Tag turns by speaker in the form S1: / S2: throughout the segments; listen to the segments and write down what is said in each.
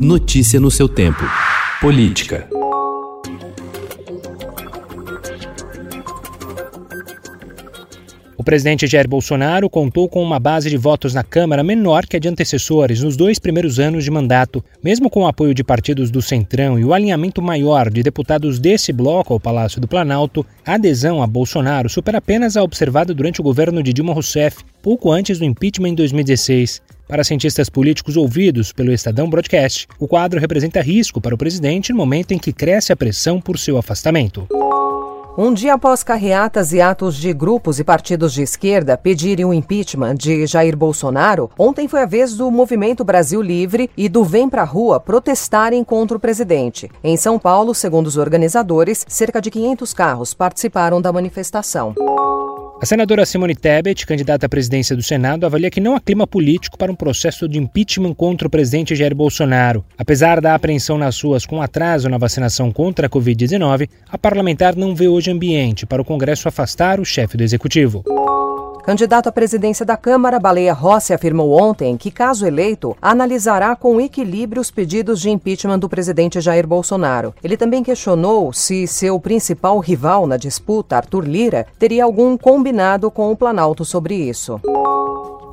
S1: Notícia no seu tempo. Política.
S2: O presidente Jair Bolsonaro contou com uma base de votos na Câmara menor que a de antecessores nos dois primeiros anos de mandato. Mesmo com o apoio de partidos do Centrão e o alinhamento maior de deputados desse bloco ao Palácio do Planalto, a adesão a Bolsonaro supera apenas a observada durante o governo de Dilma Rousseff, pouco antes do impeachment em 2016. Para cientistas políticos ouvidos pelo Estadão Broadcast, o quadro representa risco para o presidente no momento em que cresce a pressão por seu afastamento.
S3: Um dia após carreatas e atos de grupos e partidos de esquerda pedirem o impeachment de Jair Bolsonaro, ontem foi a vez do Movimento Brasil Livre e do Vem Pra Rua protestarem contra o presidente. Em São Paulo, segundo os organizadores, cerca de 500 carros participaram da manifestação.
S2: A senadora Simone Tebet, candidata à presidência do Senado, avalia que não há clima político para um processo de impeachment contra o presidente Jair Bolsonaro. Apesar da apreensão nas ruas com atraso na vacinação contra a Covid-19, a parlamentar não vê hoje ambiente para o Congresso afastar o chefe do executivo.
S3: Candidato à presidência da Câmara, Baleia Rossi afirmou ontem que, caso eleito, analisará com equilíbrio os pedidos de impeachment do presidente Jair Bolsonaro. Ele também questionou se seu principal rival na disputa, Arthur Lira, teria algum combinado com o Planalto sobre isso.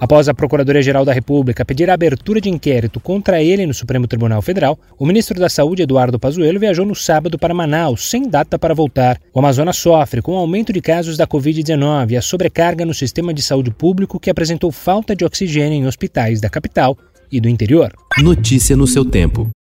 S2: Após a Procuradoria-Geral da República pedir a abertura de inquérito contra ele no Supremo Tribunal Federal, o ministro da Saúde, Eduardo Pazuello, viajou no sábado para Manaus, sem data para voltar. O Amazonas sofre com o aumento de casos da Covid-19 e a sobrecarga no sistema de saúde público que apresentou falta de oxigênio em hospitais da capital e do interior.
S1: Notícia no seu tempo.